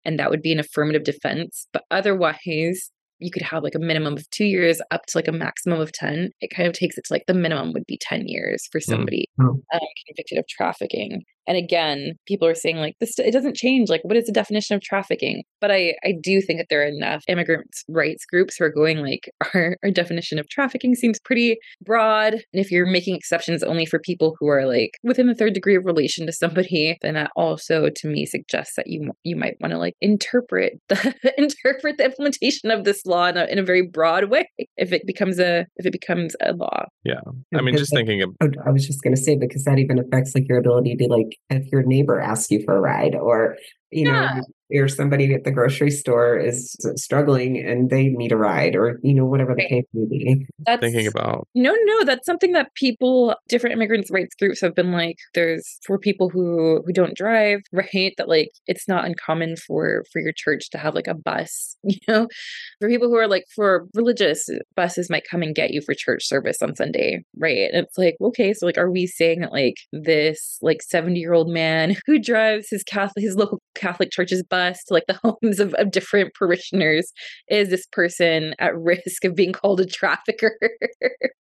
S3: and that would be an affirmative defense. But otherwise, you could have like a minimum of two years up to like a maximum of 10. It kind of takes it to like the minimum would be 10 years for mm. somebody mm. oh. um, convicted of trafficking. And again, people are saying like this it doesn't change. Like, what is the definition of trafficking? But I I do think that there are enough immigrant rights groups who are going like (laughs) our, our definition of trafficking seems pretty broad. And if you're making exceptions only for people who are like within the third degree of relation to somebody, (laughs) then that also to me suggests that you you might want to like interpret (laughs) the interpret the implementation of this law in a, in a very broad way if it becomes a if it becomes a law.
S1: Yeah. I mean, just thinking of.
S2: I was just going to say, because that even affects like your ability to like, if your neighbor asks you for a ride or, you
S3: Yeah.
S2: know, or somebody at the grocery store is struggling and they need a ride or, you know, whatever the case may be.
S3: That's
S1: Thinking about
S3: No, no, that's something that people, different immigrants' rights groups have been like. There's for people who who don't drive, right? That like it's not uncommon for for your church to have like a bus, (laughs) you know. For people who are like for religious buses might come and get you for church service on Sunday, right? And it's like okay, so like, are we saying that like this like seventy year old man (laughs) who drives his Catholic his local Catholic church's bus to like the (laughs) homes of, of different parishioners is this person at risk of being called a trafficker? (laughs)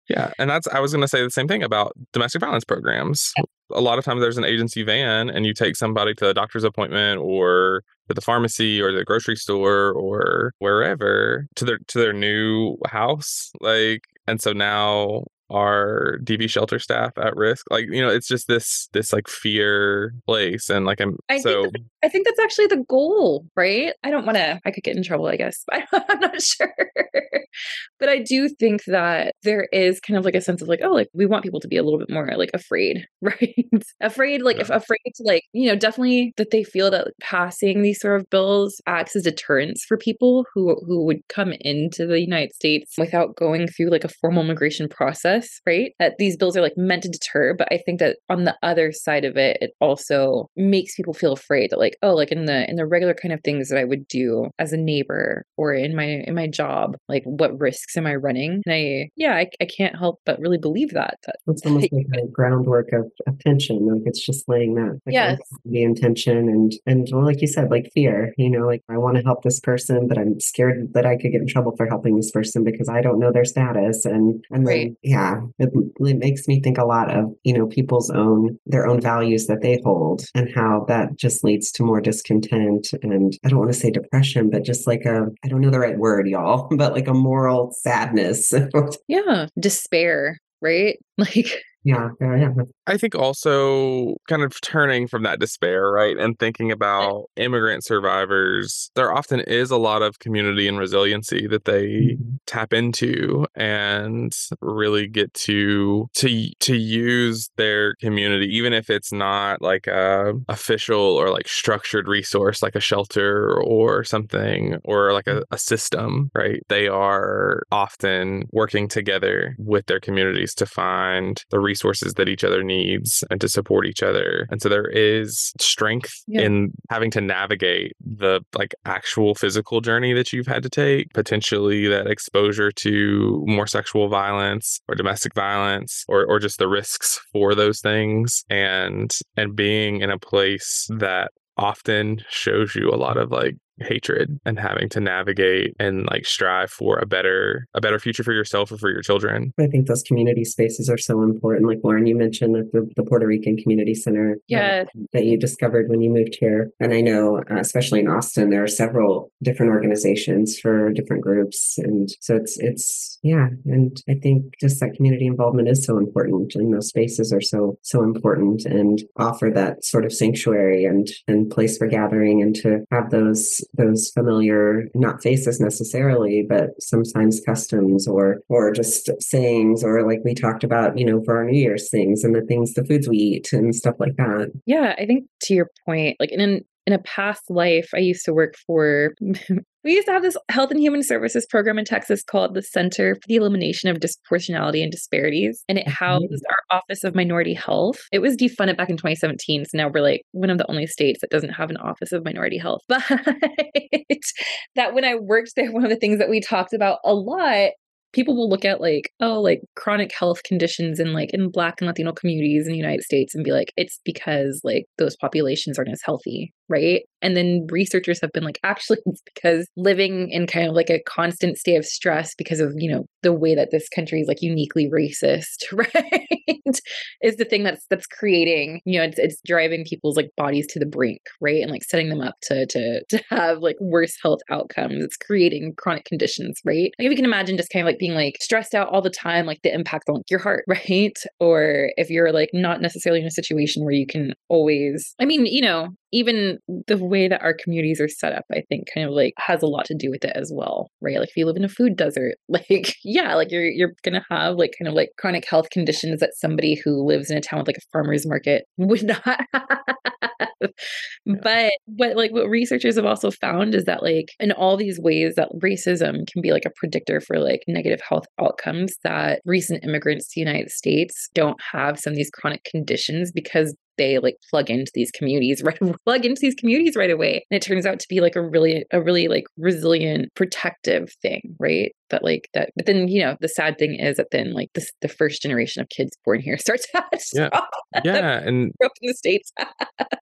S1: Yeah, and that's I was going to say the same thing about domestic violence programs. A lot of times there's an agency van and you take somebody to a doctor's appointment or to the pharmacy or the grocery store or wherever to their to their new house like and so now are DV shelter staff at risk? Like, you know, it's just this this like fear place and like I'm
S3: I think
S1: so
S3: I think that's actually the goal, right? I don't want to, I could get in trouble, I guess. (laughs) I, I'm not sure. but I do think that there is kind of like a sense of like, oh, like we want people to be a little bit more like afraid, (laughs) right? afraid, like if
S1: uh-huh.
S3: afraid to like, you know, definitely that they feel that passing these sort of bills acts as deterrence for people who who would come into the United States without going through like a formal immigration process, right? That these bills are like meant to deter, but I think that on the other side of it, it also makes people feel afraid that like, oh, like in the in the regular kind of things that I would do as a neighbor or in my in my job, like what risks am I running? And I yeah, I, I can't help but really believe that. that
S2: It's almost (laughs) like a groundwork of attention. Like it's just laying that like,
S3: Yes.
S2: the intention and and well, like you said, like fear. You know, like I want to help this person, but I'm scared that I could get in trouble for helping this person because I don't know their status. And and
S3: Right.
S2: then yeah, it, it makes me think a lot of you know people's own their own values that they hold and how that just leads to more discontent and I don't want to say depression, but just like a I don't know the right word, y'all, (laughs) but like a moral sadness. (laughs)
S3: yeah, despair, right? (laughs) Like
S2: yeah, yeah, yeah.
S1: I think also kind of turning from that despair, right, and thinking about immigrant survivors, there often is a lot of community and resiliency that they mm-hmm. tap into and really get to to to use their community, even if it's not like a official or like structured resource like a shelter or something or like a, a system, right? They are often working together with their communities to find the resources that each other needs and to support each other. And so there is strength
S3: Yeah.
S1: in having to navigate the like actual physical journey that you've had to take, potentially that exposure to more sexual violence or domestic violence or or just the risks for those things and and being in a place that often shows you a lot of like hatred and having to navigate and like strive for a better a better future for yourself or for your children
S2: I think those community spaces are so important. Like Lauren, you mentioned that the, the Puerto Rican Community Center that-
S3: Yeah.
S2: that you discovered when you moved here. And I know, uh, especially in Austin, there are several different organizations for different groups. And so it's, it's, yeah. And I think just that community involvement is so important and those spaces are so, so important and offer that sort of sanctuary and, and place for gathering and to have those, those familiar, not faces necessarily, but sometimes customs or, or just sayings or like we talked about, you know, for our New Year's things and the things, the foods we eat and stuff like that.
S3: Yeah, I think to your point, like in an in a past life, I used to work for. (laughs) we used to have this health and human services program in Texas called the Center for the Elimination of Disproportionality and Disparities, and it housed our Office of Minority Health. It was defunded back in 2017, so now we're like one of the only states that doesn't have an Office of Minority Health. (laughs) But that when I worked there, one of the things that we talked about a lot people will look at like oh like chronic health conditions in like in black and latino communities in the united states and be like it's because like those populations aren't as healthy right? And then researchers have been like, actually, it's because living in kind of like a constant state of stress because of, you know, the way that this country is like uniquely racist, (laughs) right? is the thing that's that's creating, you know, it's it's driving people's like bodies to the brink, right? And like setting them up to to (laughs) to have like worse health outcomes. It's creating chronic conditions, right? Like if you can imagine just kind of like being like stressed out all the time, like the impact on like your heart, (laughs) right? Or if you're like not necessarily in a situation where you can always, I mean, you know, even the way that our communities are set up, I think kind of like has a lot to do with it as well, right? Like if you live in a food desert, (laughs) like yeah, like you're you're gonna have like kind of like chronic health conditions that somebody who lives in a town with like a farmer's market (laughs) would not have. But but like what researchers have also found is that like in all these ways that racism can be like a predictor for like negative health outcomes that recent immigrants to the United States don't have some of these chronic conditions because they like plug into these communities (laughs) right plug into these communities right away. And it turns out to be like a really a really like resilient protective thing right? That like that but then you know the sad thing is that then like this the first generation of kids born here (laughs) starts to
S1: yeah. (laughs) yeah and
S3: up in the states.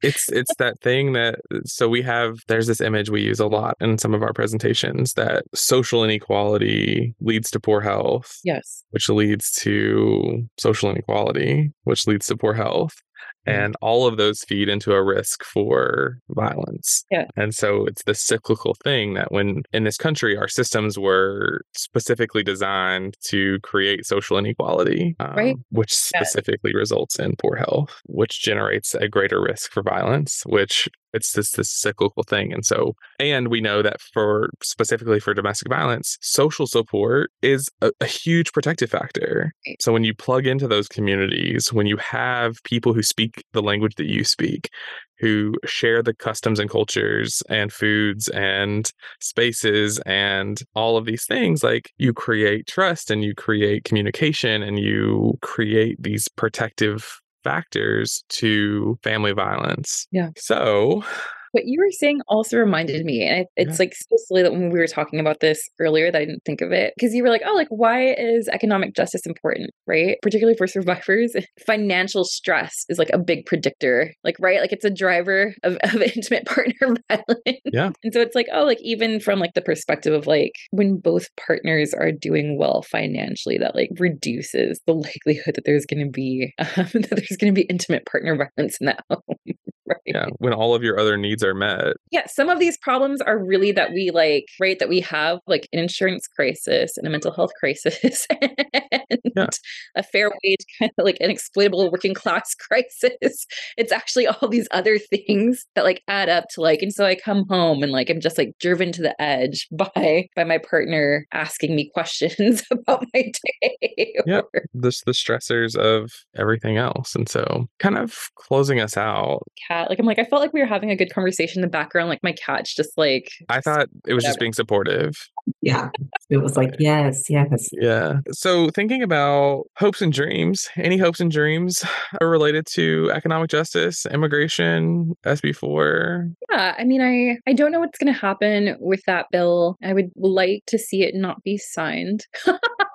S1: It's it's that thing that so we have there's this image we use a lot in some of our presentations that social inequality leads to poor health
S3: yes.
S1: which leads to social inequality which leads to poor health. And all of those feed into a risk for violence.
S3: Yeah.
S1: And so it's the cyclical thing that when in this country our systems were specifically designed to create social inequality, um,
S3: right.
S1: which specifically yeah. results in poor health, which generates a greater risk for violence, which it's this this cyclical thing and so and we know that for specifically for domestic violence social support is a, a, huge protective factor. So when you plug into those communities when you have people who speak the language that you speak who share the customs and cultures and foods and spaces and all of these things like you create trust and you create communication and you create these protective factors to family violence.
S3: Yeah.
S1: So
S3: what you were saying also reminded me, and it's yeah. like especially that when we were talking about this earlier, that I didn't think of it because you were like, "Oh, like why is economic justice important, right? Particularly for survivors, (laughs) financial stress is like a big predictor, like right, like it's a driver of, (laughs) of intimate partner (laughs) violence.
S1: Yeah,
S3: and so it's like, oh, like even from like the perspective of like when both partners are doing well financially, that like reduces the likelihood that there's going to be um, that there's going to be intimate partner violence in that home.
S1: Right? Yeah, when all of your other needs are met.
S3: Yeah, some of these problems are really that we like, right? That we have like an insurance crisis and a mental health crisis (laughs) and yeah. a fair wage kind of like an exploitable working class (laughs) crisis. It's actually all these other things that like add up to like, and so I come home and like I'm just like driven to the edge by by my partner asking me questions (laughs) about my day.
S1: Yeah, this the stressors of everything else, and so kind of closing us out.
S3: Cat, like I'm like I felt like we were having a good conversation in the background. Like my cat's just like.
S1: I thought it was whatever. just being supportive.
S2: Yeah. It was like, yes, yes.
S1: Yeah. So thinking about hopes and dreams, any hopes and dreams are related to economic justice, immigration, SB4?
S3: Yeah. I mean, I, I don't know what's going to happen with that bill. I would like to see it not be signed. (laughs)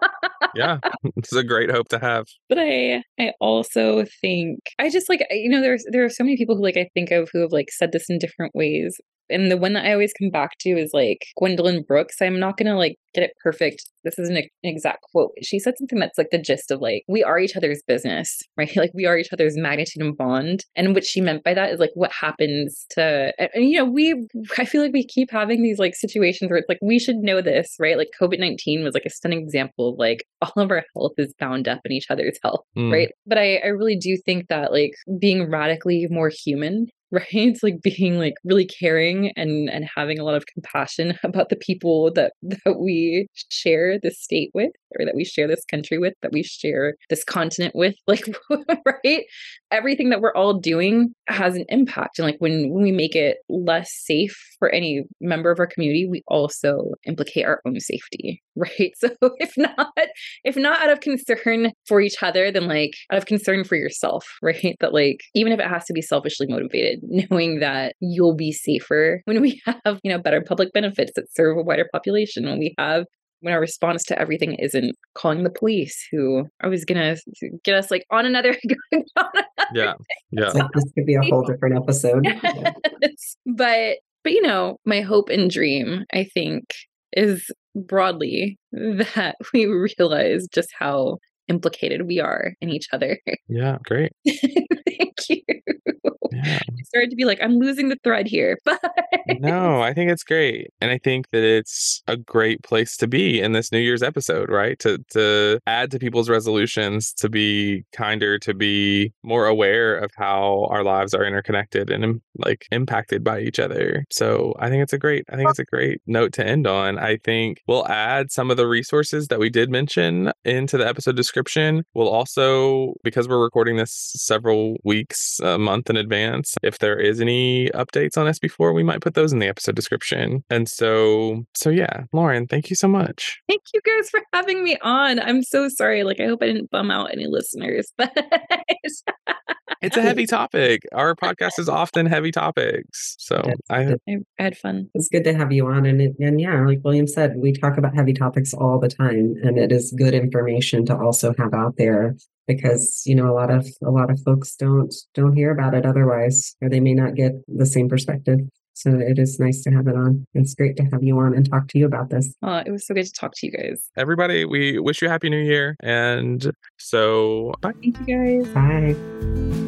S1: yeah. It's a great hope to have.
S3: But I I also think I just like you know there's there are so many people who like I think of who have like said this in different ways and the one that I always come back to is like Gwendolyn Brooks. I'm not gonna like get it perfect. This isn't an exact quote. She said something that's like the gist of like we are each other's business, (laughs) right? Like we are each other's magnitude and bond. And what she meant by that is like what happens to and, you know we I feel like we keep having these like situations where it's like we should know this, right? Like COVID nineteen was like a stunning example of like (laughs) all of our health is bound up in each other's health, mm. right? But I I really do think that like being radically more human (laughs) right? It's like being like really caring and and having a lot of compassion (laughs) about the people that that we share this state with or that we share this country with that we share this continent with (laughs) like right? Everything that we're all doing has an impact and like when, when we make it less safe for any member of our community we also implicate our own safety (laughs) right? So if not if not out of concern for each other then like out of concern for yourself (laughs) right? That like even if it has to be selfishly motivated knowing that you'll be safer when we have you know better public benefits that serve a wider population when we have when our response to everything isn't calling the police, who are always gonna get us like on another. (laughs) on another
S1: yeah, yeah.
S2: Like this could be a whole (laughs) different episode. Yeah.
S3: but but you know, my hope and dream, I think, is broadly that (laughs) we realize just how implicated we are in each other.
S1: Yeah, great.
S3: Thank you.
S1: Yeah.
S3: I started to be like, I'm losing the thread here, (laughs) but
S1: No, I think it's great. And I think that it's a great place to be in this New Year's episode, right? To to add to people's resolutions to be kinder, to be more aware of how our lives are interconnected and like impacted by each other. So I think it's a great I think it's a great note to end on. I think we'll add some of the resources that we did mention into the episode description. We'll also because we're recording this several weeks, a month in advance, if there is any updates on SB4, we might put those in the episode description. And so, so yeah, Lauren, thank you so much.
S3: Thank you guys for having me on. I'm so sorry. Like, I hope I didn't bum out any listeners, (laughs) but
S1: it's a heavy topic. Our podcast is often heavy topics. So I,
S3: I, had fun.
S2: It's good to have you on. And, it, and yeah, like William said, we talk about heavy topics all the time. And it is good information to also have out there because you know a lot of a lot of folks don't don't hear about it otherwise or they may not get the same perspective. So it is nice to have it on. It's great to have you on and talk to you about this.
S3: Oh it was so good to talk to you guys.
S1: Everybody we wish you a happy new year and so
S3: bye. Thank you guys.
S2: Bye